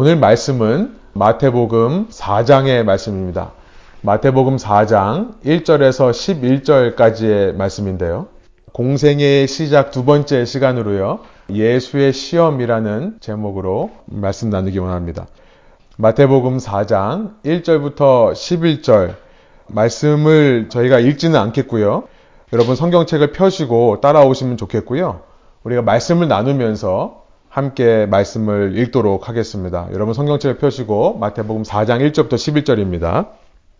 오늘 말씀은 마태복음 4장의 말씀입니다. 마태복음 4장 1절에서 11절까지의 말씀인데요. 공생의 시작 두 번째 시간으로요. 예수의 시험이라는 제목으로 말씀 나누기 원합니다. 마태복음 4장 1절부터 11절 말씀을 저희가 읽지는 않겠고요. 여러분 성경책을 펴시고 따라오시면 좋겠고요. 우리가 말씀을 나누면서 함께 말씀을 읽도록 하겠습니다. 여러분 성경책을 펴시고 마태복음 4장 1절부터 11절입니다.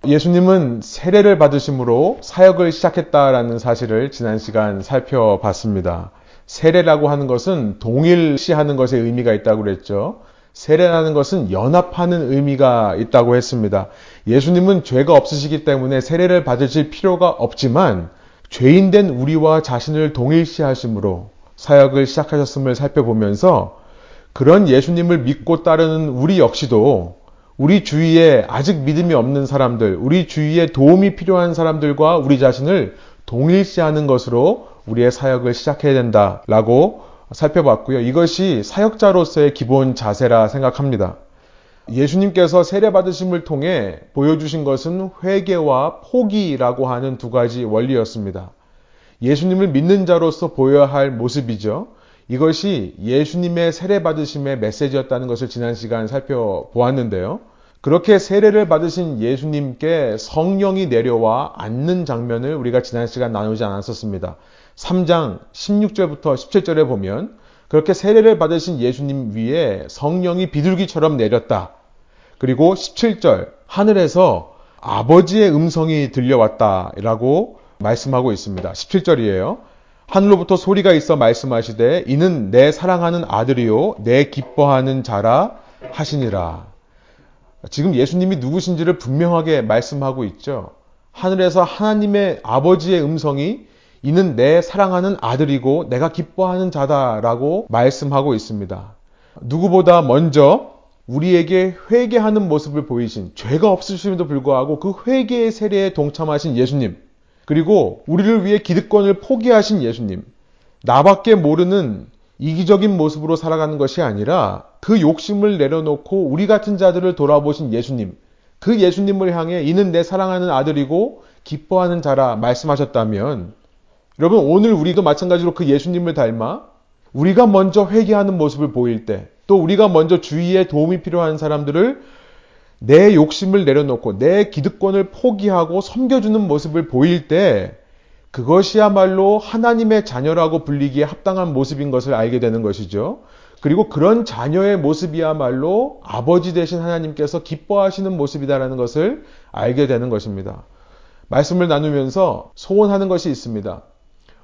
예수님은 세례를 받으심으로 사역을 시작했다라는 사실을 지난 시간 살펴봤습니다. 세례라고 하는 것은 동일시하는 것에 의미가 있다고 그랬죠. 세례라는 것은 연합하는 의미가 있다고 했습니다. 예수님은 죄가 없으시기 때문에 세례를 받으실 필요가 없지만 죄인된 우리와 자신을 동일시하심으로 사역을 시작하셨음을 살펴보면서 그런 예수님을 믿고 따르는 우리 역시도 우리 주위에 아직 믿음이 없는 사람들, 우리 주위에 도움이 필요한 사람들과 우리 자신을 동일시하는 것으로 우리의 사역을 시작해야 된다라고 살펴봤고요. 이것이 사역자로서의 기본 자세라 생각합니다. 예수님께서 세례 받으심을 통해 보여주신 것은 회개와 포기라고 하는 두 가지 원리였습니다. 예수님을 믿는 자로서 보여야 할 모습이죠. 이것이 예수님의 세례받으심의 메시지였다는 것을 지난 시간 살펴보았는데요. 그렇게 세례를 받으신 예수님께 성령이 내려와 앉는 장면을 우리가 지난 시간 나누지 않았었습니다. 3장 16절부터 17절에 보면 그렇게 세례를 받으신 예수님 위에 성령이 비둘기처럼 내렸다. 그리고 17절 하늘에서 아버지의 음성이 들려왔다라고 말씀하고 있습니다. 17절이에요. 하늘로부터 소리가 있어 말씀하시되 이는 내 사랑하는 아들이요 내 기뻐하는 자라 하시니라. 지금 예수님이 누구신지를 분명하게 말씀하고 있죠. 하늘에서 하나님의 아버지의 음성이 이는 내 사랑하는 아들이고 내가 기뻐하는 자다라고 말씀하고 있습니다. 누구보다 먼저 우리에게 회개하는 모습을 보이신 죄가 없으심에도 불구하고 그 회개의 세례에 동참하신 예수님 그리고 우리를 위해 기득권을 포기하신 예수님 나밖에 모르는 이기적인 모습으로 살아가는 것이 아니라 그 욕심을 내려놓고 우리 같은 자들을 돌아보신 예수님 그 예수님을 향해 이는 내 사랑하는 아들이고 기뻐하는 자라 말씀하셨다면 여러분 오늘 우리도 마찬가지로 그 예수님을 닮아 우리가 먼저 회개하는 모습을 보일 때 또 우리가 먼저 주위에 도움이 필요한 사람들을 내 욕심을 내려놓고 내 기득권을 포기하고 섬겨주는 모습을 보일 때 그것이야말로 하나님의 자녀라고 불리기에 합당한 모습인 것을 알게 되는 것이죠. 그리고 그런 자녀의 모습이야말로 아버지 되신 하나님께서 기뻐하시는 모습이다라는 것을 알게 되는 것입니다. 말씀을 나누면서 소원하는 것이 있습니다.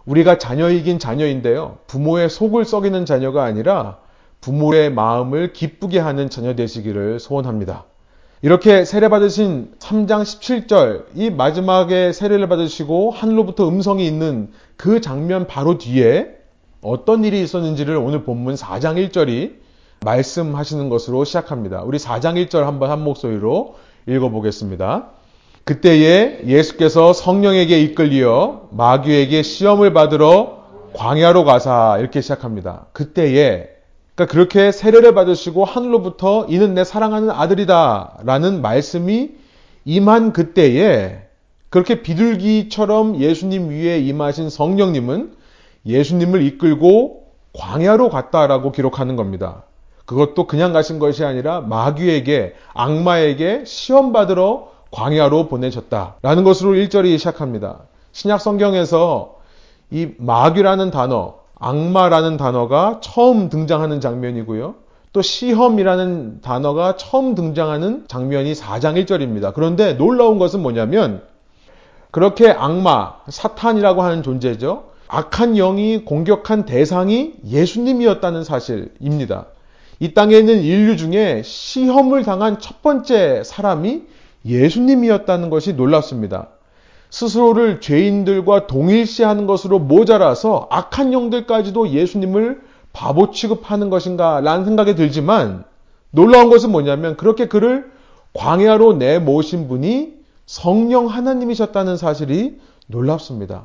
우리가 자녀이긴 자녀인데요. 부모의 속을 썩이는 자녀가 아니라 부모의 마음을 기쁘게 하는 자녀 되시기를 소원합니다. 이렇게 세례 받으신 3장 17절 이 마지막에 세례를 받으시고 하늘로부터 음성이 있는 그 장면 바로 뒤에 어떤 일이 있었는지를 오늘 본문 4장 1절이 말씀하시는 것으로 시작합니다. 우리 4장 1절 한번 한 목소리로 읽어보겠습니다. 그때에 예수께서 성령에게 이끌리어 마귀에게 시험을 받으러 광야로 가사 이렇게 시작합니다. 그때에 그러니까 그렇게 세례를 받으시고 하늘로부터 이는 내 사랑하는 아들이다 라는 말씀이 임한 그때에 그렇게 비둘기처럼 예수님 위에 임하신 성령님은 예수님을 이끌고 광야로 갔다라고 기록하는 겁니다. 그것도 그냥 가신 것이 아니라 마귀에게 악마에게 시험 받으러 광야로 보내셨다라는 것으로 1절이 시작합니다. 신약 성경에서 이 마귀라는 단어 악마라는 단어가 처음 등장하는 장면이고요. 또 시험이라는 단어가 처음 등장하는 장면이 4장 1절입니다. 그런데 놀라운 것은 뭐냐면 그렇게 악마, 사탄이라고 하는 존재죠. 악한 영이 공격한 대상이 예수님이었다는 사실입니다. 이 땅에 있는 인류 중에 시험을 당한 첫 번째 사람이 예수님이었다는 것이 놀랍습니다. 스스로를 죄인들과 동일시하는 것으로 모자라서 악한 영들까지도 예수님을 바보 취급하는 것인가 라는 생각이 들지만 놀라운 것은 뭐냐면 그렇게 그를 광야로 내모신 분이 성령 하나님이셨다는 사실이 놀랍습니다.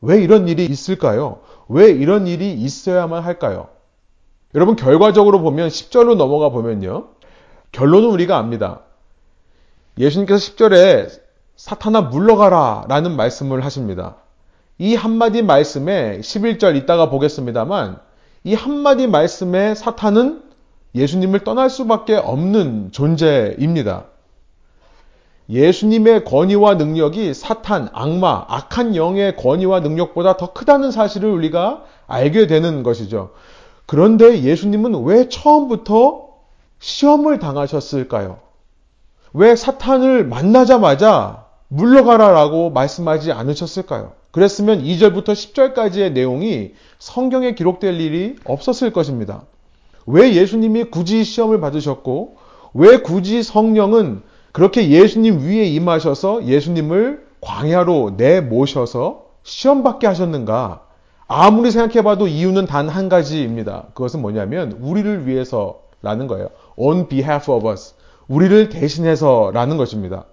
왜 이런 일이 있을까요? 왜 이런 일이 있어야만 할까요? 여러분 결과적으로 보면 10절로 넘어가 보면요. 결론은 우리가 압니다. 예수님께서 10절에 사탄아 물러가라 라는 말씀을 하십니다. 이 한마디 말씀에 11절 이따가 보겠습니다만 이 한마디 말씀에 사탄은 예수님을 떠날 수밖에 없는 존재입니다. 예수님의 권위와 능력이 사탄, 악마, 악한 영의 권위와 능력보다 더 크다는 사실을 우리가 알게 되는 것이죠. 그런데 예수님은 왜 처음부터 시험을 당하셨을까요? 왜 사탄을 만나자마자 물러가라라고 말씀하지 않으셨을까요? 그랬으면 2절부터 10절까지의 내용이 성경에 기록될 일이 없었을 것입니다. 왜 예수님이 굳이 시험을 받으셨고, 왜 굳이 성령은 그렇게 예수님 위에 임하셔서 예수님을 광야로 내모셔서 시험받게 하셨는가? 아무리 생각해봐도 이유는 단 한 가지입니다. 그것은 뭐냐면 우리를 위해서라는 거예요. On behalf of us. 우리를 대신해서라는 것입니다.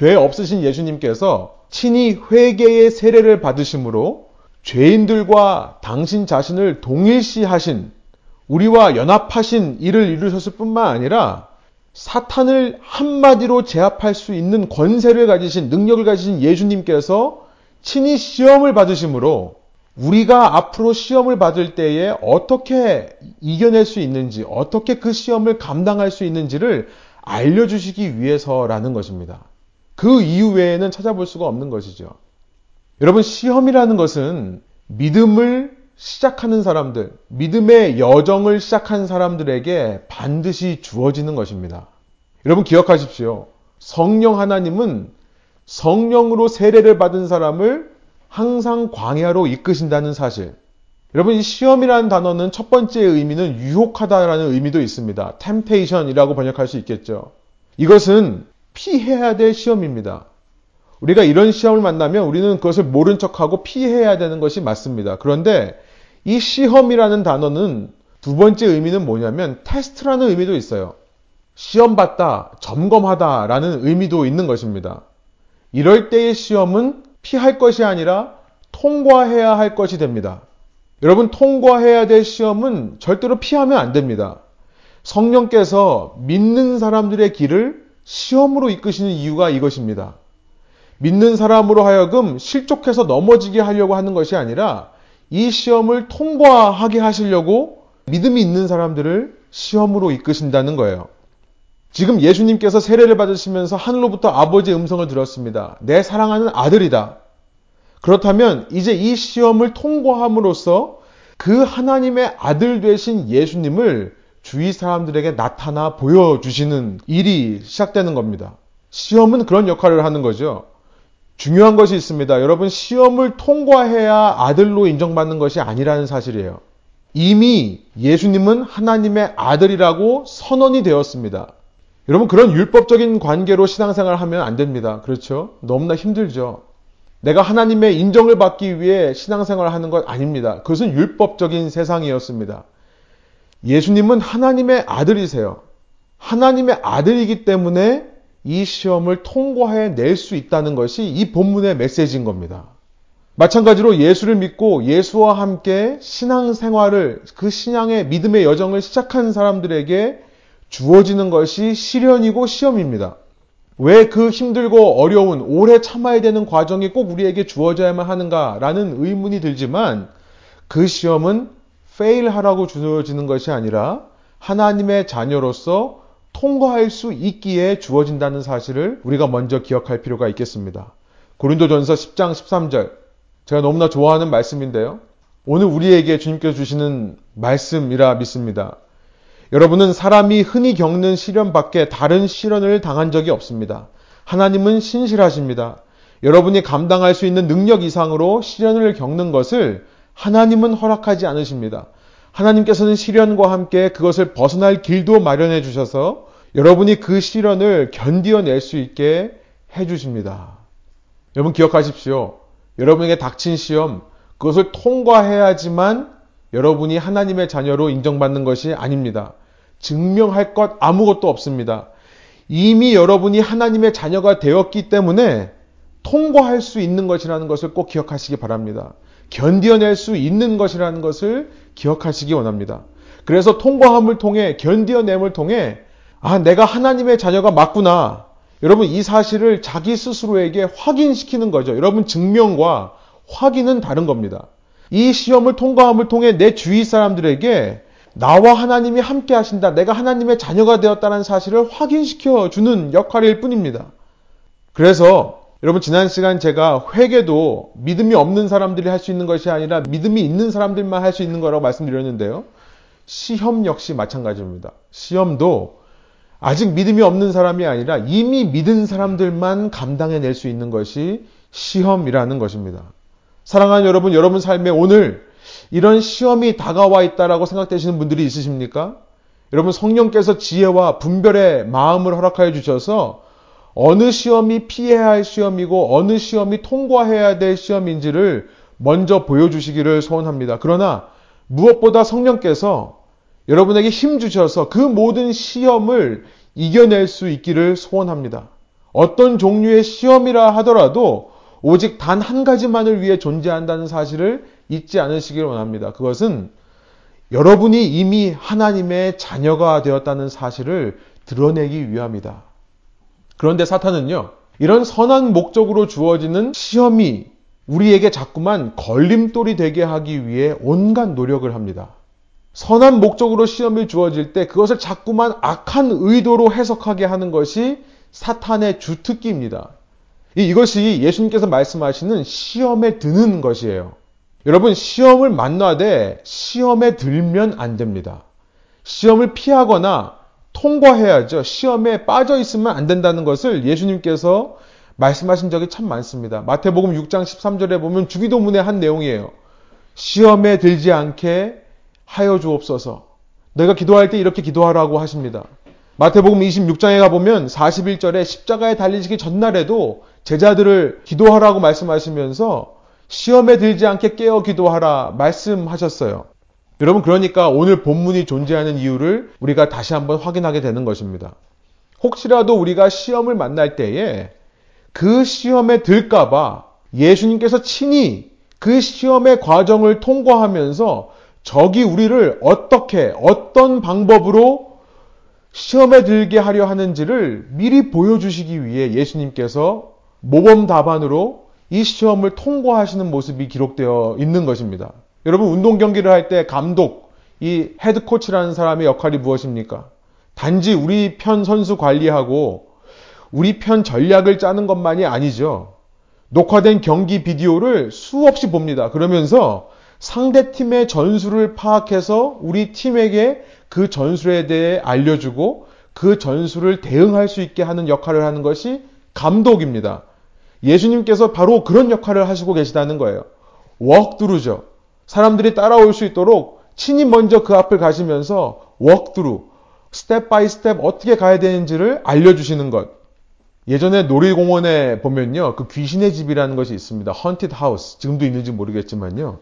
죄 없으신 예수님께서 친히 회개의 세례를 받으심으로 죄인들과 당신 자신을 동일시하신 우리와 연합하신 일을 이루셨을 뿐만 아니라 사탄을 한마디로 제압할 수 있는 권세를 가지신 능력을 가지신 예수님께서 친히 시험을 받으심으로 우리가 앞으로 시험을 받을 때에 어떻게 이겨낼 수 있는지, 어떻게 그 시험을 감당할 수 있는지를 알려주시기 위해서라는 것입니다. 그 이후에는 찾아볼 수가 없는 것이죠. 여러분, 시험이라는 것은 믿음을 시작하는 사람들, 믿음의 여정을 시작한 사람들에게 반드시 주어지는 것입니다. 여러분 기억하십시오. 성령 하나님은 성령으로 세례를 받은 사람을 항상 광야로 이끄신다는 사실. 여러분 이 시험이라는 단어는 첫 번째 의미는 유혹하다라는 의미도 있습니다. temptation이라고 번역할 수 있겠죠. 이것은 피해야 될 시험입니다. 우리가 이런 시험을 만나면 우리는 그것을 모른 척하고 피해야 되는 것이 맞습니다. 그런데 이 시험이라는 단어는 두 번째 의미는 뭐냐면 테스트라는 의미도 있어요. 시험받다, 점검하다 라는 의미도 있는 것입니다. 이럴 때의 시험은 피할 것이 아니라 통과해야 할 것이 됩니다. 여러분, 통과해야 될 시험은 절대로 피하면 안 됩니다. 성령께서 믿는 사람들의 길을 시험으로 이끄시는 이유가 이것입니다. 믿는 사람으로 하여금 실족해서 넘어지게 하려고 하는 것이 아니라 이 시험을 통과하게 하시려고 믿음이 있는 사람들을 시험으로 이끄신다는 거예요. 지금 예수님께서 세례를 받으시면서 하늘로부터 아버지의 음성을 들었습니다. 내 사랑하는 아들이다. 그렇다면 이제 이 시험을 통과함으로써 그 하나님의 아들 되신 예수님을 주위 사람들에게 나타나 보여주시는 일이 시작되는 겁니다. 시험은 그런 역할을 하는 거죠. 중요한 것이 있습니다. 여러분, 시험을 통과해야 아들로 인정받는 것이 아니라는 사실이에요. 이미 예수님은 하나님의 아들이라고 선언이 되었습니다. 여러분, 그런 율법적인 관계로 신앙생활 하면 안 됩니다. 그렇죠? 너무나 힘들죠. 내가 하나님의 인정을 받기 위해 신앙생활을 하는 것 아닙니다. 그것은 율법적인 세상이었습니다. 예수님은 하나님의 아들이세요. 하나님의 아들이기 때문에 이 시험을 통과해 낼 수 있다는 것이 이 본문의 메시지인 겁니다. 마찬가지로 예수를 믿고 예수와 함께 신앙 생활을 그 신앙의 믿음의 여정을 시작한 사람들에게 주어지는 것이 시련이고 시험입니다. 왜 그 힘들고 어려운 오래 참아야 되는 과정이 꼭 우리에게 주어져야만 하는가라는 의문이 들지만 그 시험은 fail 하라고 주어지는 것이 아니라 하나님의 자녀로서 통과할 수 있기에 주어진다는 사실을 우리가 먼저 기억할 필요가 있겠습니다. 고린도전서 10장 13절. 제가 너무나 좋아하는 말씀인데요. 오늘 우리에게 주님께서 주시는 말씀이라 믿습니다. 여러분은 사람이 흔히 겪는 시련 밖에 다른 시련을 당한 적이 없습니다. 하나님은 신실하십니다. 여러분이 감당할 수 있는 능력 이상으로 시련을 겪는 것을 하나님은 허락하지 않으십니다. 하나님께서는 시련과 함께 그것을 벗어날 길도 마련해 주셔서 여러분이 그 시련을 견디어낼 수 있게 해 주십니다. 여러분 기억하십시오. 여러분에게 닥친 시험, 그것을 통과해야지만 여러분이 하나님의 자녀로 인정받는 것이 아닙니다. 증명할 것 아무것도 없습니다. 이미 여러분이 하나님의 자녀가 되었기 때문에 통과할 수 있는 것이라는 것을 꼭 기억하시기 바랍니다. 견디어낼 수 있는 것이라는 것을 기억하시기 원합니다. 그래서 통과함을 통해 견디어냄을 통해 아, 내가 하나님의 자녀가 맞구나. 여러분, 이 사실을 자기 스스로에게 확인시키는 거죠. 여러분, 증명과 확인은 다른 겁니다. 이 시험을 통과함을 통해 내 주위 사람들에게 나와 하나님이 함께 하신다. 내가 하나님의 자녀가 되었다는 사실을 확인시켜 주는 역할일 뿐입니다. 그래서 여러분 지난 시간 제가 회개도 믿음이 없는 사람들이 할 수 있는 것이 아니라 믿음이 있는 사람들만 할 수 있는 거라고 말씀드렸는데요. 시험 역시 마찬가지입니다. 시험도 아직 믿음이 없는 사람이 아니라 이미 믿은 사람들만 감당해낼 수 있는 것이 시험이라는 것입니다. 사랑하는 여러분, 여러분 삶에 오늘 이런 시험이 다가와 있다라고 생각되시는 분들이 있으십니까? 여러분 성령께서 지혜와 분별의 마음을 허락하여 주셔서 어느 시험이 피해야 할 시험이고 어느 시험이 통과해야 될 시험인지를 먼저 보여주시기를 소원합니다. 그러나 무엇보다 성령께서 여러분에게 힘 주셔서 그 모든 시험을 이겨낼 수 있기를 소원합니다. 어떤 종류의 시험이라 하더라도 오직 단 한 가지만을 위해 존재한다는 사실을 잊지 않으시길 원합니다. 그것은 여러분이 이미 하나님의 자녀가 되었다는 사실을 드러내기 위함이다. 그런데 사탄은요, 이런 선한 목적으로 주어지는 시험이 우리에게 자꾸만 걸림돌이 되게 하기 위해 온갖 노력을 합니다. 선한 목적으로 시험이 주어질 때 그것을 자꾸만 악한 의도로 해석하게 하는 것이 사탄의 주특기입니다. 이것이 예수님께서 말씀하시는 시험에 드는 것이에요. 여러분, 시험을 만나되 시험에 들면 안 됩니다. 시험을 피하거나 통과해야죠. 시험에 빠져 있으면 안 된다는 것을 예수님께서 말씀하신 적이 참 많습니다. 마태복음 6장 13절에 보면 주기도문의 한 내용이에요. 시험에 들지 않게 하여 주옵소서. 내가 기도할 때 이렇게 기도하라고 하십니다. 마태복음 26장에 가보면 41절에 십자가에 달리시기 전날에도 제자들을 기도하라고 말씀하시면서 시험에 들지 않게 깨어 기도하라 말씀하셨어요. 여러분, 그러니까 오늘 본문이 존재하는 이유를 우리가 다시 한번 확인하게 되는 것입니다. 혹시라도 우리가 시험을 만날 때에 그 시험에 들까봐 예수님께서 친히 그 시험의 과정을 통과하면서 적이 우리를 어떻게, 어떤 방법으로 시험에 들게 하려 하는지를 미리 보여주시기 위해 예수님께서 모범 답안으로 이 시험을 통과하시는 모습이 기록되어 있는 것입니다. 여러분, 운동 경기를 할 때 감독, 이 head coach라는 사람의 역할이 무엇입니까? 단지 우리 편 선수 관리하고 우리 편 전략을 짜는 것만이 아니죠. 녹화된 경기 비디오를 수없이 봅니다. 그러면서 상대 팀의 전술을 파악해서 우리 팀에게 그 전술에 대해 알려주고 그 전술을 대응할 수 있게 하는 역할을 하는 것이 감독입니다. 예수님께서 바로 그런 역할을 하시고 계시다는 거예요. walk through죠. 사람들이 따라올 수 있도록 친히 먼저 그 앞을 가시면서 walk through, step by step 어떻게 가야 되는지를 알려주시는 것. 예전에 놀이공원에 보면요. 그 귀신의 집이라는 것이 있습니다. haunted house. 지금도 있는지 모르겠지만요.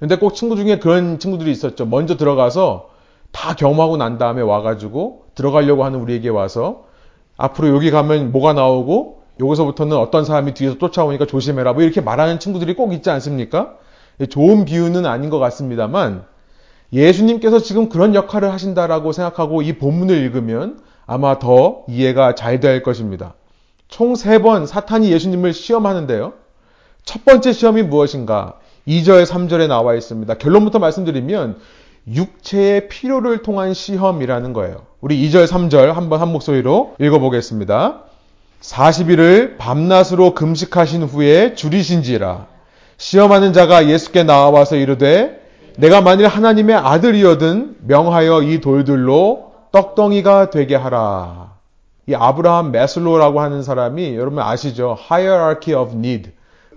근데 꼭 친구 중에 그런 친구들이 있었죠. 먼저 들어가서 다 경험하고 난 다음에 와가지고 들어가려고 하는 우리에게 와서 앞으로 여기 가면 뭐가 나오고 여기서부터는 어떤 사람이 뒤에서 쫓아오니까 조심해라. 뭐 이렇게 말하는 친구들이 꼭 있지 않습니까? 좋은 비유는 아닌 것 같습니다만 예수님께서 지금 그런 역할을 하신다라고 생각하고 이 본문을 읽으면 아마 더 이해가 잘 될 것입니다. 총 세 번 사탄이 예수님을 시험하는데요. 첫 번째 시험이 무엇인가? 2절, 3절에 나와 있습니다. 결론부터 말씀드리면 육체의 필요를 통한 시험이라는 거예요. 우리 2절, 3절 한번 한 목소리로 읽어보겠습니다. 40일을 밤낮으로 금식하신 후에 줄이신지라 시험하는 자가 예수께 나와서 이르되 내가 만일 하나님의 아들이어든 명하여 이 돌들로 떡덩이가 되게 하라. 이 아브라함 메슬로라고 하는 사람이 여러분 아시죠? Hierarchy of Need.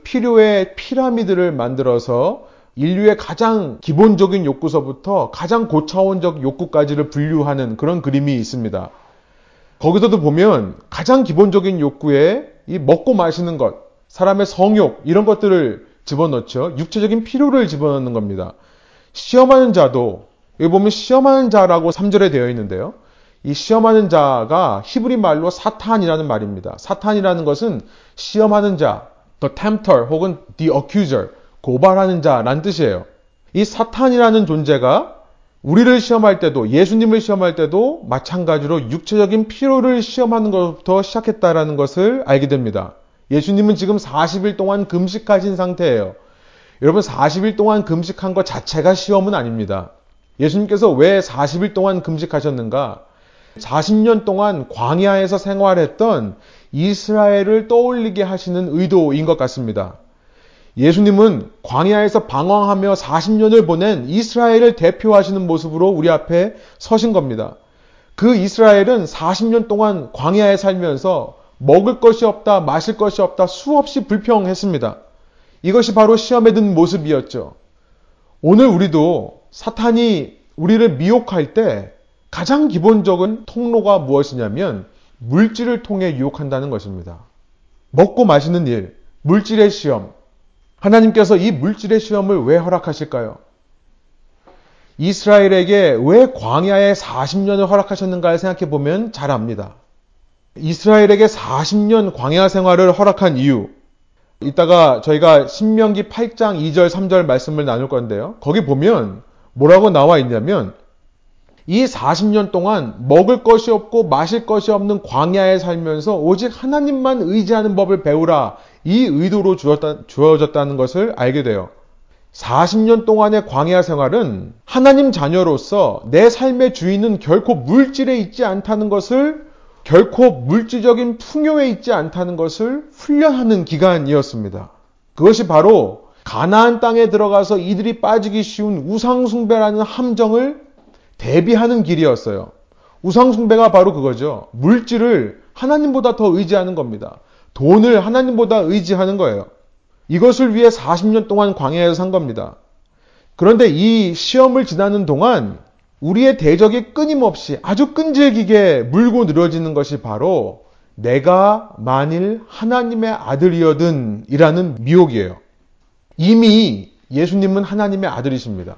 필요의 피라미드를 만들어서 인류의 가장 기본적인 욕구서부터 가장 고차원적 욕구까지를 분류하는 그런 그림이 있습니다. 거기서도 보면 가장 기본적인 욕구에 이 먹고 마시는 것, 사람의 성욕 이런 것들을 집어넣죠. 육체적인 필요를 집어넣는 겁니다. 시험하는 자도 여기 보면 시험하는 자라고 3절에 되어 있는데요. 이 시험하는 자가 히브리 말로 사탄이라는 말입니다. 사탄이라는 것은 시험하는 자, the tempter 혹은 the accuser, 고발하는 자란 뜻이에요. 이 사탄이라는 존재가 우리를 시험할 때도 예수님을 시험할 때도 마찬가지로 육체적인 피로를 시험하는 것부터 시작했다라는 것을 알게 됩니다. 예수님은 지금 40일 동안 금식하신 상태예요. 여러분 40일 동안 금식한 것 자체가 시험은 아닙니다. 예수님께서 왜 40일 동안 금식하셨는가? 40년 동안 광야에서 생활했던 이스라엘을 떠올리게 하시는 의도인 것 같습니다. 예수님은 광야에서 방황하며 40년을 보낸 이스라엘을 대표하시는 모습으로 우리 앞에 서신 겁니다. 그 이스라엘은 40년 동안 광야에 살면서 먹을 것이 없다, 마실 것이 없다, 수없이 불평했습니다. 이것이 바로 시험에 든 모습이었죠. 오늘 우리도 사탄이 우리를 미혹할 때 가장 기본적인 통로가 무엇이냐면 물질을 통해 유혹한다는 것입니다. 먹고 마시는 일, 물질의 시험. 하나님께서 이 물질의 시험을 왜 허락하실까요? 이스라엘에게 왜 광야에 40년을 허락하셨는가를 생각해 보면 잘 압니다. 이스라엘에게 40년 광야 생활을 허락한 이유. 이따가 저희가 신명기 8장 2절 3절 말씀을 나눌 건데요. 거기 보면 뭐라고 나와 있냐면 이 40년 동안 먹을 것이 없고 마실 것이 없는 광야에 살면서 오직 하나님만 의지하는 법을 배우라. 이 의도로 주었다, 주어졌다 는 것을 알게 돼요. 40년 동안의 광야 생활은 하나님 자녀로서 내 삶의 주인은 결코 물질에 있지 않다는 것을 결코 물질적인 풍요에 있지 않다는 것을 훈련하는 기간이었습니다. 그것이 바로 가나안 땅에 들어가서 이들이 빠지기 쉬운 우상숭배라는 함정을 대비하는 길이었어요. 우상숭배가 바로 그거죠. 물질을 하나님보다 더 의지하는 겁니다. 돈을 하나님보다 의지하는 거예요. 이것을 위해 40년 동안 광야에서 산 겁니다. 그런데 이 시험을 지나는 동안 우리의 대적이 끊임없이 아주 끈질기게 물고 늘어지는 것이 바로 내가 만일 하나님의 아들이어든 이라는 미혹이에요. 이미 예수님은 하나님의 아들이십니다.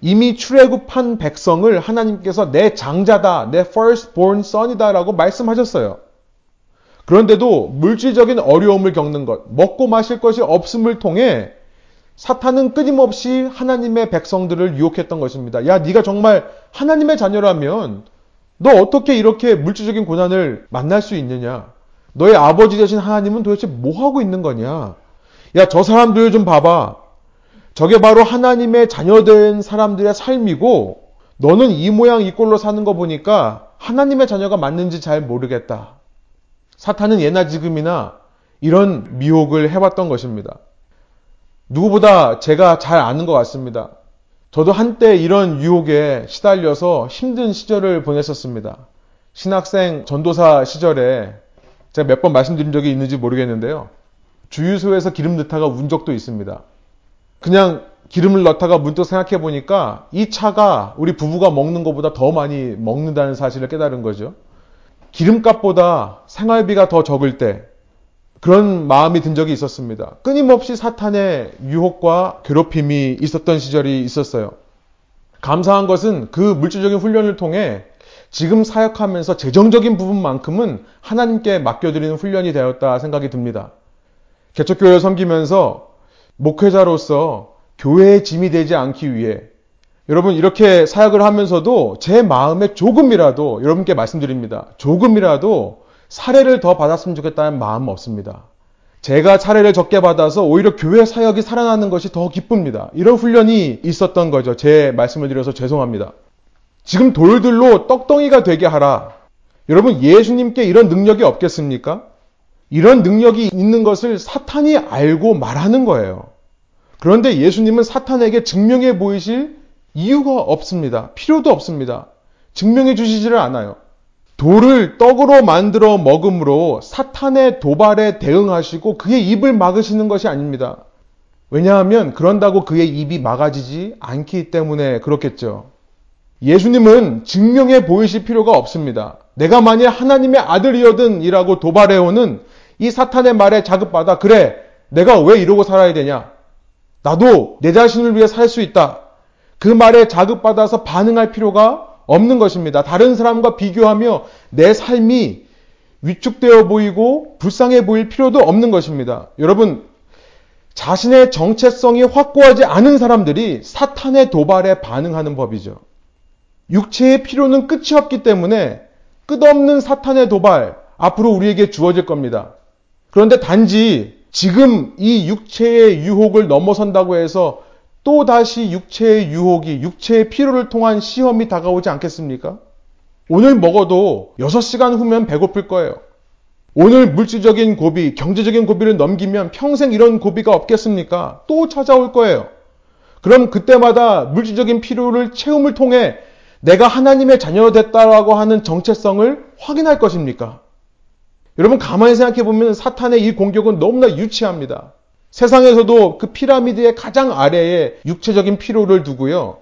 이미 출애굽한 백성을 하나님께서 내 장자다, 내 firstborn son이다라고 말씀하셨어요. 그런데도 물질적인 어려움을 겪는 것, 먹고 마실 것이 없음을 통해 사탄은 끊임없이 하나님의 백성들을 유혹했던 것입니다. 야, 네가 정말 하나님의 자녀라면 너 어떻게 이렇게 물질적인 고난을 만날 수 있느냐? 너의 아버지 되신 하나님은 도대체 뭐 하고 있는 거냐? 야, 저 사람들 좀 봐봐. 저게 바로 하나님의 자녀된 사람들의 삶이고 너는 이 모양 이 꼴로 사는 거 보니까 하나님의 자녀가 맞는지 잘 모르겠다. 사탄은 예나 지금이나 이런 미혹을 해왔던 것입니다. 누구보다 제가 잘 아는 것 같습니다. 저도 한때 이런 유혹에 시달려서 힘든 시절을 보냈었습니다. 신학생 전도사 시절에 제가 몇 번 말씀드린 적이 있는지 모르겠는데요. 주유소에서 기름 넣다가 운 적도 있습니다. 그냥 기름을 넣다가 문득 생각해 보니까 이 차가 우리 부부가 먹는 것보다 더 많이 먹는다는 사실을 깨달은 거죠. 기름값보다 생활비가 더 적을 때 그런 마음이 든 적이 있었습니다. 끊임없이 사탄의 유혹과 괴롭힘이 있었던 시절이 있었어요. 감사한 것은 그 물질적인 훈련을 통해 지금 사역하면서 재정적인 부분만큼은 하나님께 맡겨드리는 훈련이 되었다 생각이 듭니다. 개척교회 섬기면서 목회자로서 교회의 짐이 되지 않기 위해 여러분 이렇게 사역을 하면서도 제 마음에 조금이라도 여러분께 말씀드립니다. 조금이라도 사례를 더 받았으면 좋겠다는 마음 없습니다. 제가 차례를 적게 받아서 오히려 교회 사역이 살아나는 것이 더 기쁩니다. 이런 훈련이 있었던 거죠. 제 말씀을 드려서 죄송합니다. 지금 돌들로 떡덩이가 되게 하라. 여러분 예수님께 이런 능력이 없겠습니까? 이런 능력이 있는 것을 사탄이 알고 말하는 거예요. 그런데 예수님은 사탄에게 증명해 보이실 이유가 없습니다. 필요도 없습니다. 증명해 주시지를 않아요. 돌을 떡으로 만들어 먹음으로 사탄의 도발에 대응하시고 그의 입을 막으시는 것이 아닙니다. 왜냐하면 그런다고 그의 입이 막아지지 않기 때문에 그렇겠죠. 예수님은 증명해 보이실 필요가 없습니다. 내가 만일 하나님의 아들이어든 이라고 도발해오는 이 사탄의 말에 자극받아 그래 내가 왜 이러고 살아야 되냐 나도 내 자신을 위해 살 수 있다 그 말에 자극받아서 반응할 필요가 없는 것입니다. 다른 사람과 비교하며 내 삶이 위축되어 보이고 불쌍해 보일 필요도 없는 것입니다. 여러분, 자신의 정체성이 확고하지 않은 사람들이 사탄의 도발에 반응하는 법이죠. 육체의 필요는 끝이 없기 때문에 끝없는 사탄의 도발 앞으로 우리에게 주어질 겁니다. 그런데 단지 지금 이 육체의 유혹을 넘어선다고 해서 또 다시 육체의 유혹이 육체의 필요를 통한 시험이 다가오지 않겠습니까? 오늘 먹어도 6시간 후면 배고플 거예요. 오늘 물질적인 고비, 경제적인 고비를 넘기면 평생 이런 고비가 없겠습니까? 또 찾아올 거예요. 그럼 그때마다 물질적인 필요를 채움을 통해 내가 하나님의 자녀가 됐다라고 하는 정체성을 확인할 것입니까? 여러분 가만히 생각해 보면 사탄의 이 공격은 너무나 유치합니다. 세상에서도 그 피라미드의 가장 아래에 육체적인 필요를 두고요.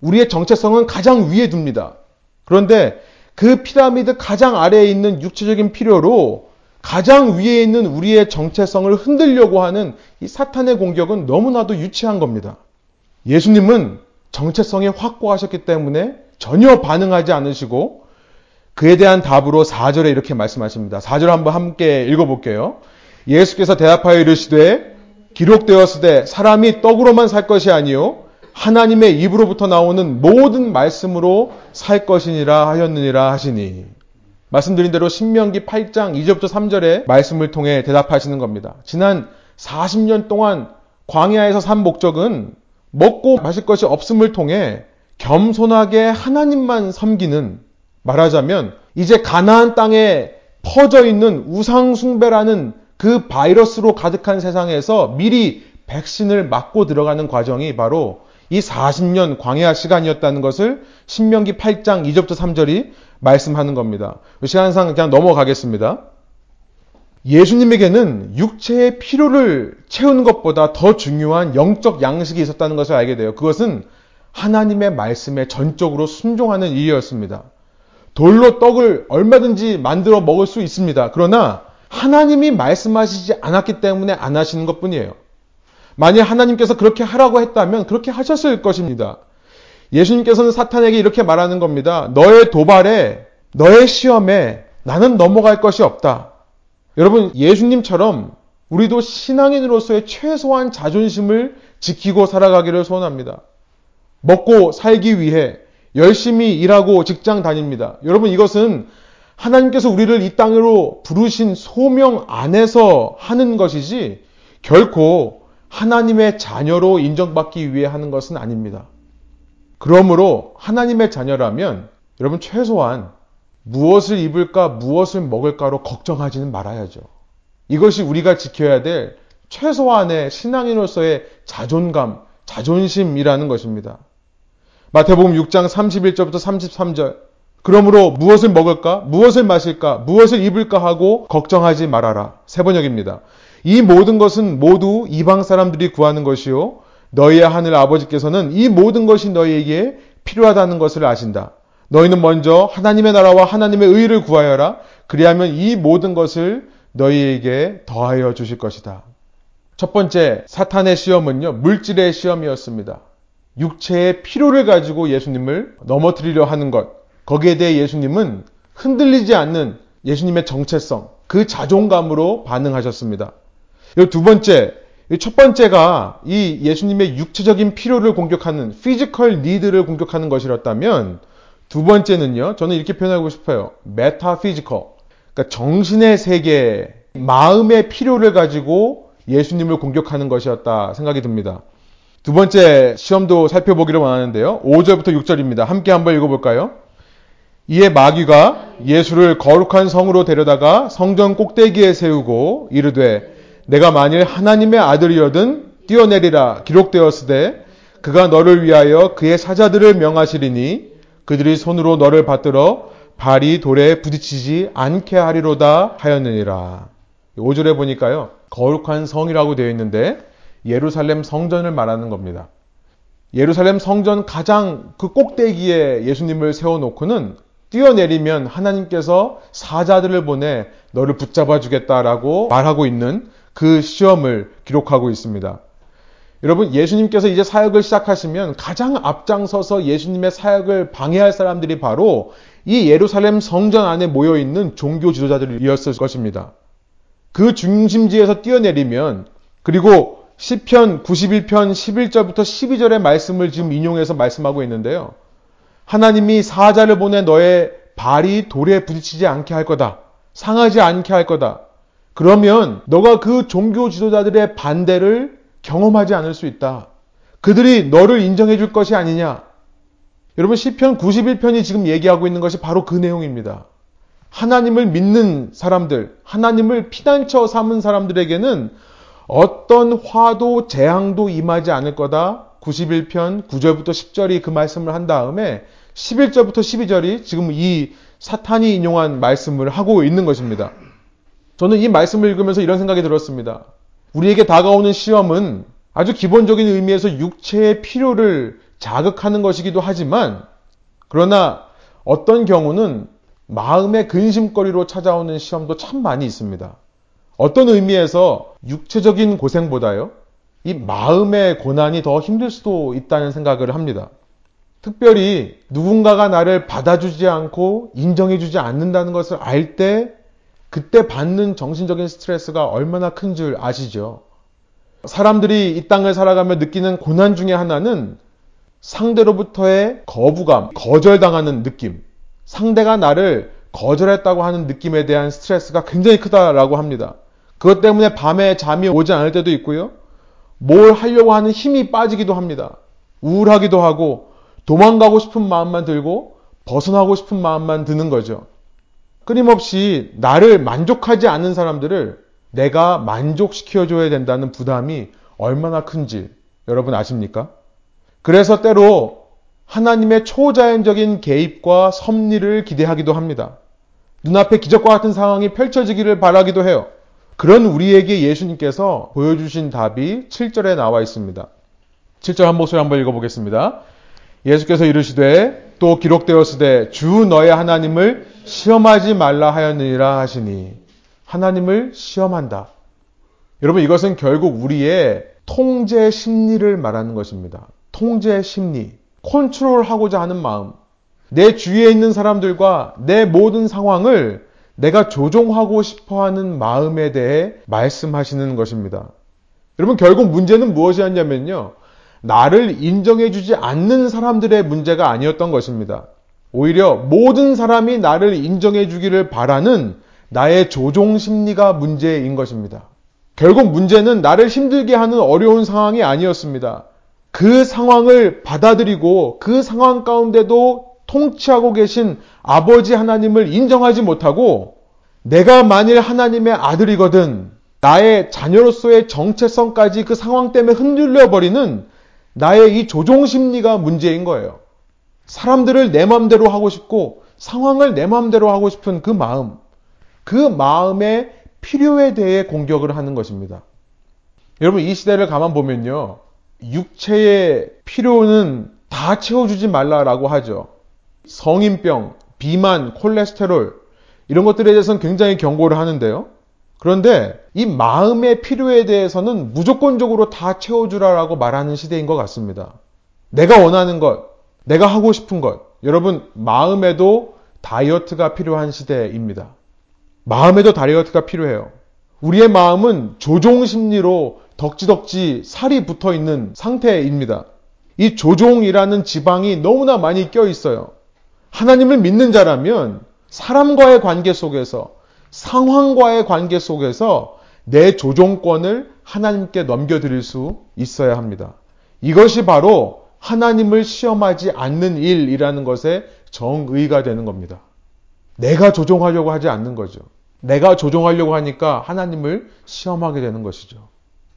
우리의 정체성은 가장 위에 둡니다. 그런데 그 피라미드 가장 아래에 있는 육체적인 필요로 가장 위에 있는 우리의 정체성을 흔들려고 하는 이 사탄의 공격은 너무나도 유치한 겁니다. 예수님은 정체성이 확고하셨기 때문에 전혀 반응하지 않으시고 그에 대한 답으로 4절에 이렇게 말씀하십니다. 4절 한번 함께 읽어볼게요. 예수께서 대답하여 이르시되 기록되었으되 사람이 떡으로만 살 것이 아니요 하나님의 입으로부터 나오는 모든 말씀으로 살 것이니라 하였느니라 하시니 말씀드린 대로 신명기 8장 2절부터 3절의 말씀을 통해 대답하시는 겁니다. 지난 40년 동안 광야에서 산 목적은 먹고 마실 것이 없음을 통해 겸손하게 하나님만 섬기는 말하자면 이제 가나안 땅에 퍼져 있는 우상 숭배라는 그 바이러스로 가득한 세상에서 미리 백신을 맞고 들어가는 과정이 바로 이 40년 광야 시간이었다는 것을 신명기 8장 2절부터 3절이 말씀하는 겁니다. 시간상 그냥 넘어가겠습니다. 예수님에게는 육체의 필요를 채우는 것보다 더 중요한 영적 양식이 있었다는 것을 알게 돼요. 그것은 하나님의 말씀에 전적으로 순종하는 일이었습니다. 돌로 떡을 얼마든지 만들어 먹을 수 있습니다. 그러나 하나님이 말씀하시지 않았기 때문에 안 하시는 것 뿐이에요. 만약 하나님께서 그렇게 하라고 했다면 그렇게 하셨을 것입니다. 예수님께서는 사탄에게 이렇게 말하는 겁니다. 너의 도발에, 너의 시험에 나는 넘어갈 것이 없다. 여러분, 예수님처럼 우리도 신앙인으로서의 최소한 자존심을 지키고 살아가기를 소원합니다. 먹고 살기 위해 열심히 일하고 직장 다닙니다. 여러분, 이것은 하나님께서 우리를 이 땅으로 부르신 소명 안에서 하는 것이지 결코 하나님의 자녀로 인정받기 위해 하는 것은 아닙니다. 그러므로 하나님의 자녀라면 여러분 최소한 무엇을 입을까, 무엇을 먹을까로 걱정하지는 말아야죠. 이것이 우리가 지켜야 될 최소한의 신앙인으로서의 자존감, 자존심이라는 것입니다. 마태복음 6장 31절부터 33절. 그러므로 무엇을 먹을까, 무엇을 마실까, 무엇을 입을까 하고 걱정하지 말아라. 세 번역입니다. 이 모든 것은 모두 이방 사람들이 구하는 것이요. 너희의 하늘 아버지께서는 이 모든 것이 너희에게 필요하다는 것을 아신다. 너희는 먼저 하나님의 나라와 하나님의 의를 구하여라. 그리하면 이 모든 것을 너희에게 더하여 주실 것이다. 첫 번째 사탄의 시험은요. 물질의 시험이었습니다. 육체의 필요를 가지고 예수님을 넘어뜨리려 하는 것. 거기에 대해 예수님은 흔들리지 않는 예수님의 정체성, 그 자존감으로 반응하셨습니다. 두 번째, 첫 번째가 이 예수님의 육체적인 필요를 공격하는 physical need를 공격하는 것이었다면 두 번째는요. 저는 이렇게 표현하고 싶어요. metaphysical. 그러니까 정신의 세계, 마음의 필요를 가지고 예수님을 공격하는 것이었다 생각이 듭니다. 두 번째 시험도 살펴보기를 원하는데요. 5절부터 6절입니다. 함께 한번 읽어볼까요? 이에 마귀가 예수를 거룩한 성으로 데려다가 성전 꼭대기에 세우고 이르되 네가 만일 하나님의 아들이어든 뛰어내리라 기록되었으되 그가 너를 위하여 그의 사자들을 명하시리니 그들이 손으로 너를 받들어 발이 돌에 부딪히지 않게 하리로다 하였느니라. 5절에 보니까요. 거룩한 성이라고 되어 있는데 예루살렘 성전을 말하는 겁니다. 예루살렘 성전 가장 그 꼭대기에 예수님을 세워놓고는 뛰어내리면 하나님께서 사자들을 보내 너를 붙잡아 주겠다라고 말하고 있는 그 시험을 기록하고 있습니다. 여러분, 예수님께서 이제 사역을 시작하시면 가장 앞장서서 예수님의 사역을 방해할 사람들이 바로 이 예루살렘 성전 안에 모여 있는 종교 지도자들이었을 것입니다. 그 중심지에서 뛰어내리면 그리고 시편 91편 11절부터 12절의 말씀을 지금 인용해서 말씀하고 있는데요. 하나님이 사자를 보내 너의 발이 돌에 부딪히지 않게 할 거다. 상하지 않게 할 거다. 그러면 너가 그 종교 지도자들의 반대를 경험하지 않을 수 있다. 그들이 너를 인정해 줄 것이 아니냐. 여러분 시편 91편이 지금 얘기하고 있는 것이 바로 그 내용입니다. 하나님을 믿는 사람들, 하나님을 피난처 삼은 사람들에게는 어떤 화도 재앙도 임하지 않을 거다. 91편 9절부터 10절이 그 말씀을 한 다음에 11절부터 12절이 지금 이 사탄이 인용한 말씀을 하고 있는 것입니다. 저는 이 말씀을 읽으면서 이런 생각이 들었습니다. 우리에게 다가오는 시험은 아주 기본적인 의미에서 육체의 필요를 자극하는 것이기도 하지만 그러나 어떤 경우는 마음의 근심거리로 찾아오는 시험도 참 많이 있습니다. 어떤 의미에서 육체적인 고생보다요, 이 마음의 고난이 더 힘들 수도 있다는 생각을 합니다. 특별히 누군가가 나를 받아주지 않고 인정해주지 않는다는 것을 알 때, 그때 받는 정신적인 스트레스가 얼마나 큰 줄 아시죠? 사람들이 이 땅을 살아가며 느끼는 고난 중에 하나는 상대로부터의 거부감, 거절당하는 느낌, 상대가 나를 거절했다고 하는 느낌에 대한 스트레스가 굉장히 크다라고 합니다. 그것 때문에 밤에 잠이 오지 않을 때도 있고요. 뭘 하려고 하는 힘이 빠지기도 합니다. 우울하기도 하고 도망가고 싶은 마음만 들고 벗어나고 싶은 마음만 드는 거죠. 끊임없이 나를 만족하지 않는 사람들을 내가 만족시켜줘야 된다는 부담이 얼마나 큰지 여러분 아십니까? 그래서 때로 하나님의 초자연적인 개입과 섭리를 기대하기도 합니다. 눈앞에 기적과 같은 상황이 펼쳐지기를 바라기도 해요. 그런 우리에게 예수님께서 보여주신 답이 7절에 나와 있습니다. 7절 한 목소리 한번 읽어보겠습니다. 예수께서 이르시되 또 기록되었으되 주 너의 하나님을 시험하지 말라 하였느니라 하시니 하나님을 시험한다. 여러분 이것은 결국 우리의 통제 심리를 말하는 것입니다. 통제 심리, 컨트롤하고자 하는 마음, 내 주위에 있는 사람들과 내 모든 상황을 내가 조종하고 싶어 하는 마음에 대해 말씀하시는 것입니다. 여러분, 결국 문제는 무엇이었냐면요. 나를 인정해주지 않는 사람들의 문제가 아니었던 것입니다. 오히려 모든 사람이 나를 인정해주기를 바라는 나의 조종 심리가 문제인 것입니다. 결국 문제는 나를 힘들게 하는 어려운 상황이 아니었습니다. 그 상황을 받아들이고 그 상황 가운데도 통치하고 계신 아버지 하나님을 인정하지 못하고 내가 만일 하나님의 아들이거든 나의 자녀로서의 정체성까지 그 상황 때문에 흔들려 버리는 나의 이 조종 심리가 문제인 거예요. 사람들을 내 마음대로 하고 싶고 상황을 내 마음대로 하고 싶은 그 마음, 그 마음의 필요에 대해 공격을 하는 것입니다. 여러분 이 시대를 가만 보면요. 육체의 필요는 다 채워주지 말라라고 하죠. 성인병, 비만, 콜레스테롤 이런 것들에 대해서는 굉장히 경고를 하는데요. 그런데 이 마음의 필요에 대해서는 무조건적으로 다 채워주라라고 말하는 시대인 것 같습니다. 내가 원하는 것, 내가 하고 싶은 것, 여러분 마음에도 다이어트가 필요한 시대입니다. 마음에도 다이어트가 필요해요. 우리의 마음은 조종 심리로 덕지덕지 살이 붙어 있는 상태입니다. 이 조종이라는 지방이 너무나 많이 껴 있어요. 하나님을 믿는 자라면 사람과의 관계 속에서 상황과의 관계 속에서 내 조종권을 하나님께 넘겨드릴 수 있어야 합니다. 이것이 바로 하나님을 시험하지 않는 일이라는 것의 정의가 되는 겁니다. 내가 조종하려고 하지 않는 거죠. 내가 조종하려고 하니까 하나님을 시험하게 되는 것이죠.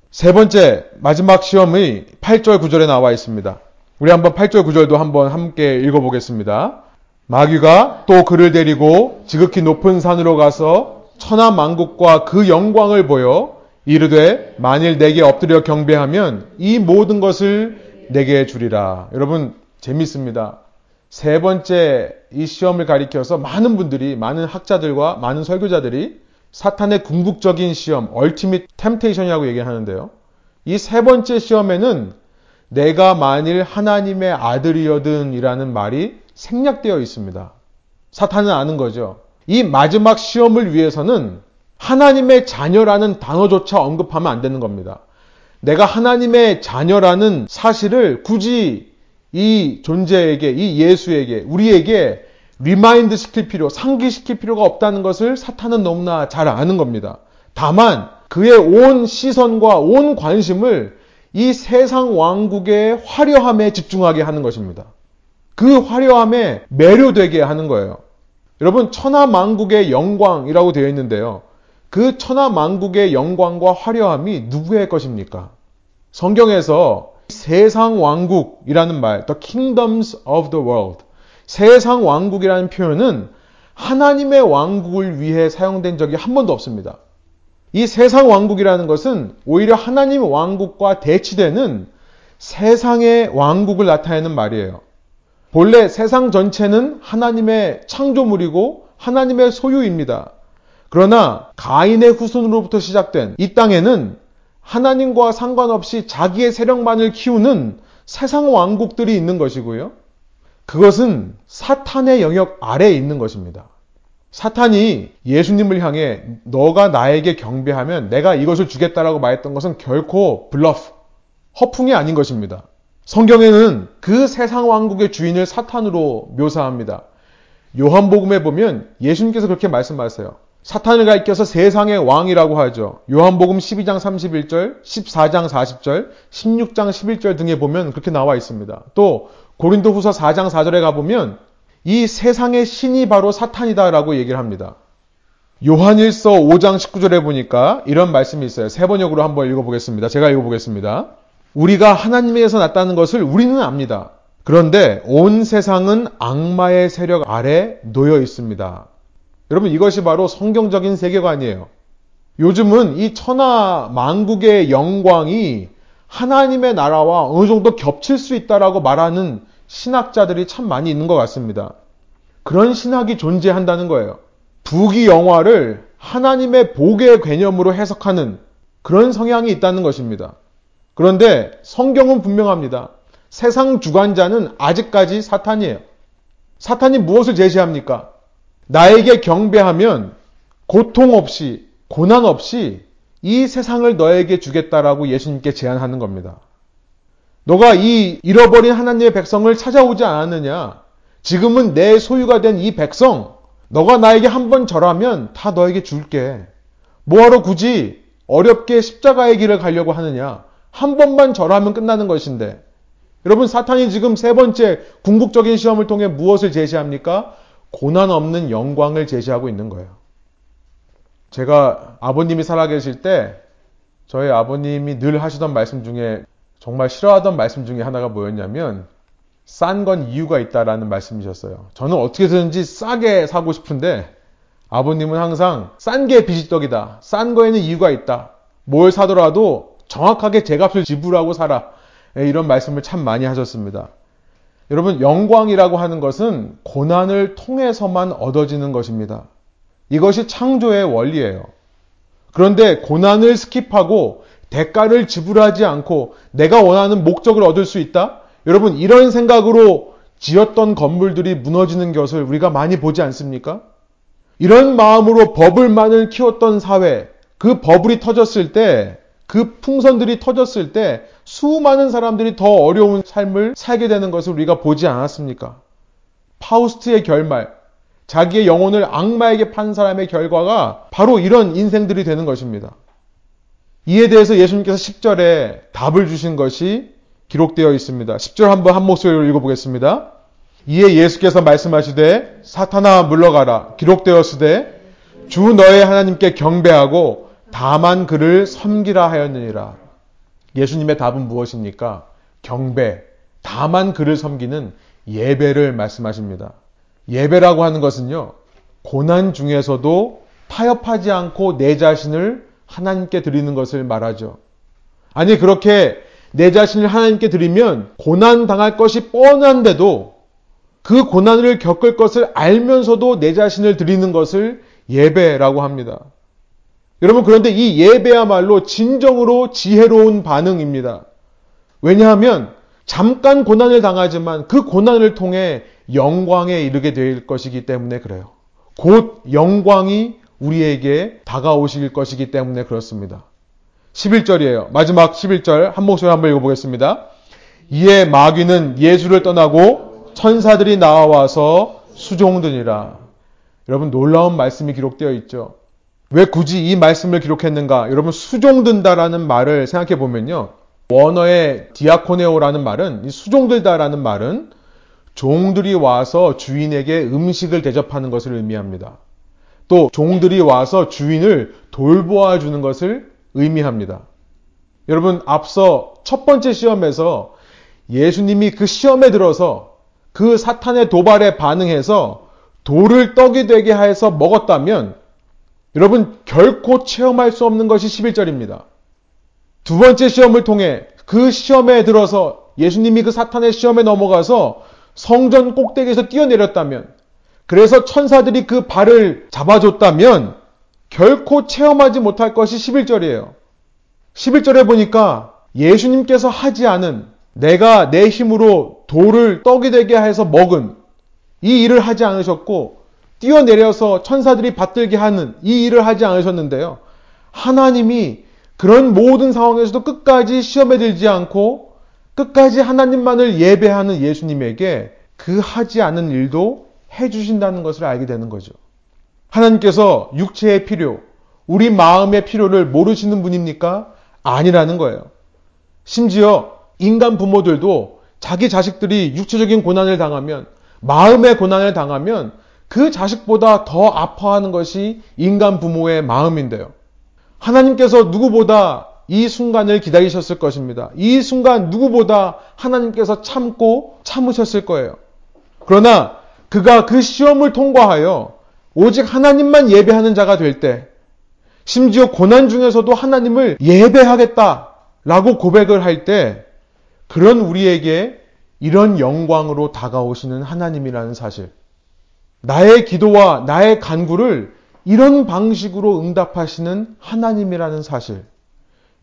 세 번째, 마지막 시험이 8절 9절에 나와 있습니다. 우리 한번 8절 9절도 한번 함께 읽어보겠습니다. 마귀가 또 그를 데리고 지극히 높은 산으로 가서 천하 만국과 그 영광을 보여 이르되 만일 내게 엎드려 경배하면 이 모든 것을 내게 주리라. 여러분 재밌습니다. 세 번째 이 시험을 가리켜서 많은 분들이 많은 학자들과 많은 설교자들이 사탄의 궁극적인 시험, 얼티밋 템테이션이라고 얘기하는데요. 이 세 번째 시험에는 내가 만일 하나님의 아들이여든 이라는 말이 생략되어 있습니다. 사탄은 아는 거죠. 이 마지막 시험을 위해서는 하나님의 자녀라는 단어조차 언급하면 안 되는 겁니다. 내가 하나님의 자녀라는 사실을 굳이 이 존재에게, 이 예수에게, 우리에게 remind 시킬 필요, 상기시킬 필요가 없다는 것을 사탄은 너무나 잘 아는 겁니다. 다만 그의 온 시선과 온 관심을 이 세상 왕국의 화려함에 집중하게 하는 것입니다. 그 화려함에 매료되게 하는 거예요. 여러분, 천하만국의 영광이라고 되어 있는데요. 그 천하만국의 영광과 화려함이 누구의 것입니까? 성경에서 세상 왕국이라는 말, the kingdoms of the world, 세상 왕국이라는 표현은 하나님의 왕국을 위해 사용된 적이 한 번도 없습니다. 이 세상 왕국이라는 것은 오히려 하나님 왕국과 대치되는 세상의 왕국을 나타내는 말이에요. 본래 세상 전체는 하나님의 창조물이고 하나님의 소유입니다. 그러나 가인의 후손으로부터 시작된 이 땅에는 하나님과 상관없이 자기의 세력만을 키우는 세상 왕국들이 있는 것이고요. 그것은 사탄의 영역 아래에 있는 것입니다. 사탄이 예수님을 향해 너가 나에게 경배하면 내가 이것을 주겠다라고 말했던 것은 결코 블러프, 허풍이 아닌 것입니다. 성경에는 그 세상 왕국의 주인을 사탄으로 묘사합니다. 요한복음에 보면 예수님께서 그렇게 말씀하세요. 사탄을 가리켜서 세상의 왕이라고 하죠. 요한복음 12장 31절, 14장 40절, 16장 11절 등에 보면 그렇게 나와 있습니다. 또 고린도 후서 4장 4절에 가보면 이 세상의 신이 바로 사탄이다라고 얘기를 합니다. 요한일서 5장 19절에 보니까 이런 말씀이 있어요. 세 번역으로 한번 읽어보겠습니다. 제가 읽어보겠습니다. 우리가 하나님에서 났다는 것을 우리는 압니다. 그런데 온 세상은 악마의 세력 아래 놓여 있습니다. 여러분 이것이 바로 성경적인 세계관이에요. 요즘은 이 천하 만국의 영광이 하나님의 나라와 어느 정도 겹칠 수 있다라고 말하는 신학자들이 참 많이 있는 것 같습니다. 그런 신학이 존재한다는 거예요. 부귀 영화를 하나님의 복의 개념으로 해석하는 그런 성향이 있다는 것입니다. 그런데 성경은 분명합니다. 세상 주관자는 아직까지 사탄이에요. 사탄이 무엇을 제시합니까? 나에게 경배하면 고통 없이, 고난 없이 이 세상을 너에게 주겠다라고 예수님께 제안하는 겁니다. 너가 이 잃어버린 하나님의 백성을 찾아오지 않았느냐? 지금은 내 소유가 된 이 백성, 너가 나에게 한 번 절하면 다 너에게 줄게. 뭐하러 굳이 어렵게 십자가의 길을 가려고 하느냐? 한 번만 절하면 끝나는 것인데. 여러분, 사탄이 지금 세 번째 궁극적인 시험을 통해 무엇을 제시합니까? 고난 없는 영광을 제시하고 있는 거예요. 제가 아버님이 살아계실 때 저희 아버님이 늘 하시던 말씀 중에 정말 싫어하던 말씀 중에 하나가 뭐였냐면 싼 건 이유가 있다라는 말씀이셨어요. 저는 어떻게든지 싸게 사고 싶은데 아버님은 항상 싼 게 비지떡이다. 싼 거에는 이유가 있다. 뭘 사더라도 정확하게 제 값을 지불하고 살아. 예, 이런 말씀을 참 많이 하셨습니다. 여러분, 영광이라고 하는 것은 고난을 통해서만 얻어지는 것입니다. 이것이 창조의 원리예요. 그런데 고난을 skip하고 대가를 지불하지 않고 내가 원하는 목적을 얻을 수 있다? 여러분, 이런 생각으로 지었던 건물들이 무너지는 것을 우리가 많이 보지 않습니까? 이런 마음으로 bubble만을 키웠던 사회, 그 bubble이 터졌을 때, 그 풍선들이 터졌을 때 수많은 사람들이 더 어려운 삶을 살게 되는 것을 우리가 보지 않았습니까? 파우스트의 결말, 자기의 영혼을 악마에게 판 사람의 결과가 바로 이런 인생들이 되는 것입니다. 이에 대해서 예수님께서 10절에 답을 주신 것이 기록되어 있습니다. 10절 한번 한 목소리로 읽어보겠습니다. 이에 예수께서 말씀하시되 사탄아 물러가라 기록되었으되 주 너의 하나님께 경배하고 다만 그를 섬기라 하였느니라. 예수님의 답은 무엇입니까? 경배, 다만 그를 섬기는 예배를 말씀하십니다. 예배라고 하는 것은요, 고난 중에서도 타협하지 않고 내 자신을 하나님께 드리는 것을 말하죠. 아니, 그렇게 내 자신을 하나님께 드리면 고난 당할 것이 뻔한데도 그 고난을 겪을 것을 알면서도 내 자신을 드리는 것을 예배라고 합니다. 여러분, 그런데 이 예배야말로 진정으로 지혜로운 반응입니다. 왜냐하면 잠깐 고난을 당하지만 그 고난을 통해 영광에 이르게 될 것이기 때문에 그래요. 곧 영광이 우리에게 다가오실 것이기 때문에 그렇습니다. 11절이에요. 마지막 11절 한 목소리 한번 읽어보겠습니다. 이에 마귀는 예수를 떠나고 천사들이 나와서 수종드니라. 여러분 놀라운 말씀이 기록되어 있죠. 왜 굳이 이 말씀을 기록했는가? 여러분 수종든다라는 말을 생각해 보면요. 원어의 디아코네오라는 말은 이 수종들다라는 말은 종들이 와서 주인에게 음식을 대접하는 것을 의미합니다. 또 종들이 와서 주인을 돌보아 주는 것을 의미합니다. 여러분 앞서 첫 번째 시험에서 예수님이 그 시험에 들어서 그 사탄의 도발에 반응해서 돌을 떡이 되게 해서 먹었다면 여러분 결코 체험할 수 없는 것이 11절입니다. 두 번째 시험을 통해 그 시험에 들어서 예수님이 그 사탄의 시험에 넘어가서 성전 꼭대기에서 뛰어내렸다면 그래서 천사들이 그 발을 잡아줬다면 결코 체험하지 못할 것이 11절이에요. 11절에 보니까 예수님께서 하지 않은 내가 내 힘으로 돌을 떡이 되게 해서 먹은 이 일을 하지 않으셨고 뛰어내려서 천사들이 받들게 하는 이 일을 하지 않으셨는데요. 하나님이 그런 모든 상황에서도 끝까지 시험에 들지 않고 끝까지 하나님만을 예배하는 예수님에게 그 하지 않은 일도 해주신다는 것을 알게 되는 거죠. 하나님께서 육체의 필요, 우리 마음의 필요를 모르시는 분입니까? 아니라는 거예요. 심지어 인간 부모들도 자기 자식들이 육체적인 고난을 당하면, 마음의 고난을 당하면 그 자식보다 더 아파하는 것이 인간 부모의 마음인데요. 하나님께서 누구보다 이 순간을 기다리셨을 것입니다. 이 순간 누구보다 하나님께서 참고 참으셨을 거예요. 그러나 그가 그 시험을 통과하여 오직 하나님만 예배하는 자가 될 때, 심지어 고난 중에서도 하나님을 예배하겠다라고 고백을 할 때, 그런 우리에게 이런 영광으로 다가오시는 하나님이라는 사실. 나의 기도와 나의 간구를 이런 방식으로 응답하시는 하나님이라는 사실.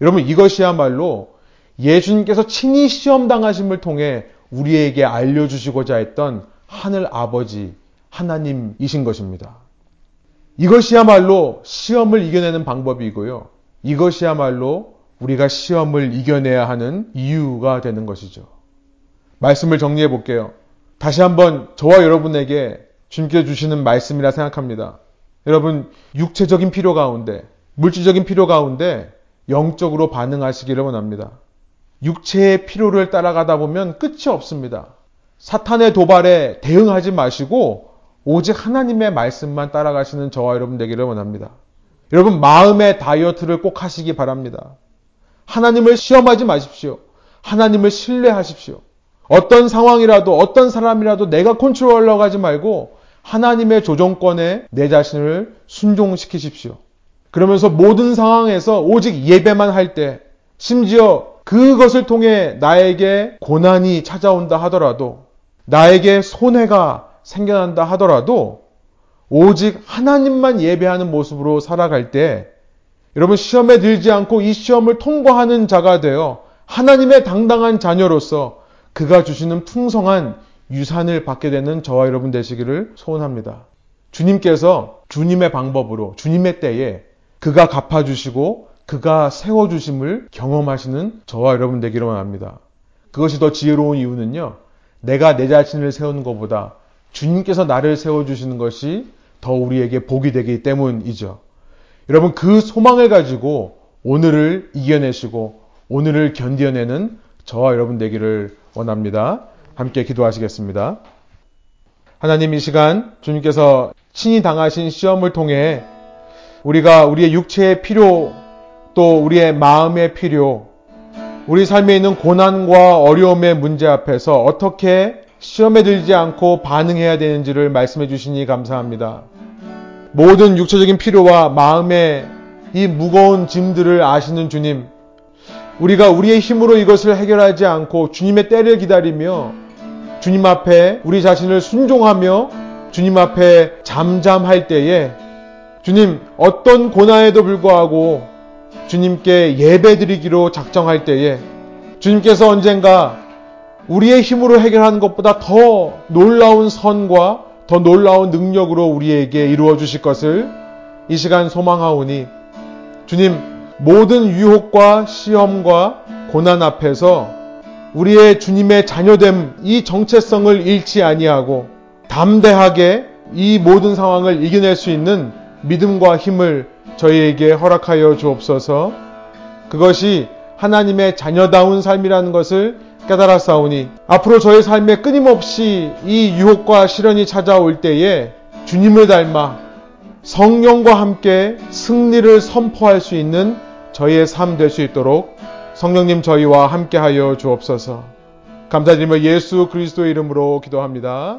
여러분, 이것이야말로 예수님께서 친히 시험당하심을 통해 우리에게 알려주시고자 했던 하늘 아버지 하나님이신 것입니다. 이것이야말로 시험을 이겨내는 방법이고요. 이것이야말로 우리가 시험을 이겨내야 하는 이유가 되는 것이죠. 말씀을 정리해 볼게요. 다시 한번 저와 여러분에게 주님께 주시는 말씀이라 생각합니다. 여러분, 육체적인 필요 가운데, 물질적인 필요 가운데 영적으로 반응하시기를 원합니다. 육체의 필요를 따라가다 보면 끝이 없습니다. 사탄의 도발에 대응하지 마시고 오직 하나님의 말씀만 따라가시는 저와 여러분 되기를 원합니다. 여러분 마음의 다이어트를 꼭 하시기 바랍니다. 하나님을 시험하지 마십시오. 하나님을 신뢰하십시오. 어떤 상황이라도 어떤 사람이라도 내가 컨트롤하려고 하지 말고 하나님의 조정권에 내 자신을 순종시키십시오. 그러면서 모든 상황에서 오직 예배만 할 때, 심지어 그것을 통해 나에게 고난이 찾아온다 하더라도 나에게 손해가 생겨난다 하더라도 오직 하나님만 예배하는 모습으로 살아갈 때 여러분 시험에 들지 않고 이 시험을 통과하는 자가 되어 하나님의 당당한 자녀로서 그가 주시는 풍성한 유산을 받게 되는 저와 여러분 되시기를 소원합니다. 주님께서 주님의 방법으로 주님의 때에 그가 갚아주시고 그가 세워주심을 경험하시는 저와 여러분 되기를 원합니다. 그것이 더 지혜로운 이유는요. 내가 내 자신을 세우는 것보다 주님께서 나를 세워주시는 것이 더 우리에게 복이 되기 때문이죠. 여러분, 그 소망을 가지고 오늘을 이겨내시고 오늘을 견뎌내는 저와 여러분 되기를 원합니다. 함께 기도하시겠습니다. 하나님 이 시간 주님께서 친히 당하신 시험을 통해 우리가 우리의 육체의 필요 또 우리의 마음의 필요 우리 삶에 있는 고난과 어려움의 문제 앞에서 어떻게 시험에 들지 않고 반응해야 되는지를 말씀해 주시니 감사합니다. 모든 육체적인 필요와 마음의 이 무거운 짐들을 아시는 주님, 우리가 우리의 힘으로 이것을 해결하지 않고 주님의 때를 기다리며 주님 앞에 우리 자신을 순종하며 주님 앞에 잠잠할 때에 주님 어떤 고난에도 불구하고 주님께 예배드리기로 작정할 때에 주님께서 언젠가 우리의 힘으로 해결하는 것보다 더 놀라운 선과 더 놀라운 능력으로 우리에게 이루어 주실 것을 이 시간 소망하오니 주님 모든 유혹과 시험과 고난 앞에서 우리의 주님의 자녀됨 이 정체성을 잃지 아니하고 담대하게 이 모든 상황을 이겨낼 수 있는 믿음과 힘을 저희에게 허락하여 주옵소서. 그것이 하나님의 자녀다운 삶이라는 것을 깨달았사오니 앞으로 저의 삶에 끊임없이 이 유혹과 시련이 찾아올 때에 주님을 닮아 성령과 함께 승리를 선포할 수 있는 저희의 삶 될 수 있도록 성령님 저희와 함께 하여 주옵소서. 감사드리며 예수 그리스도의 이름으로 기도합니다.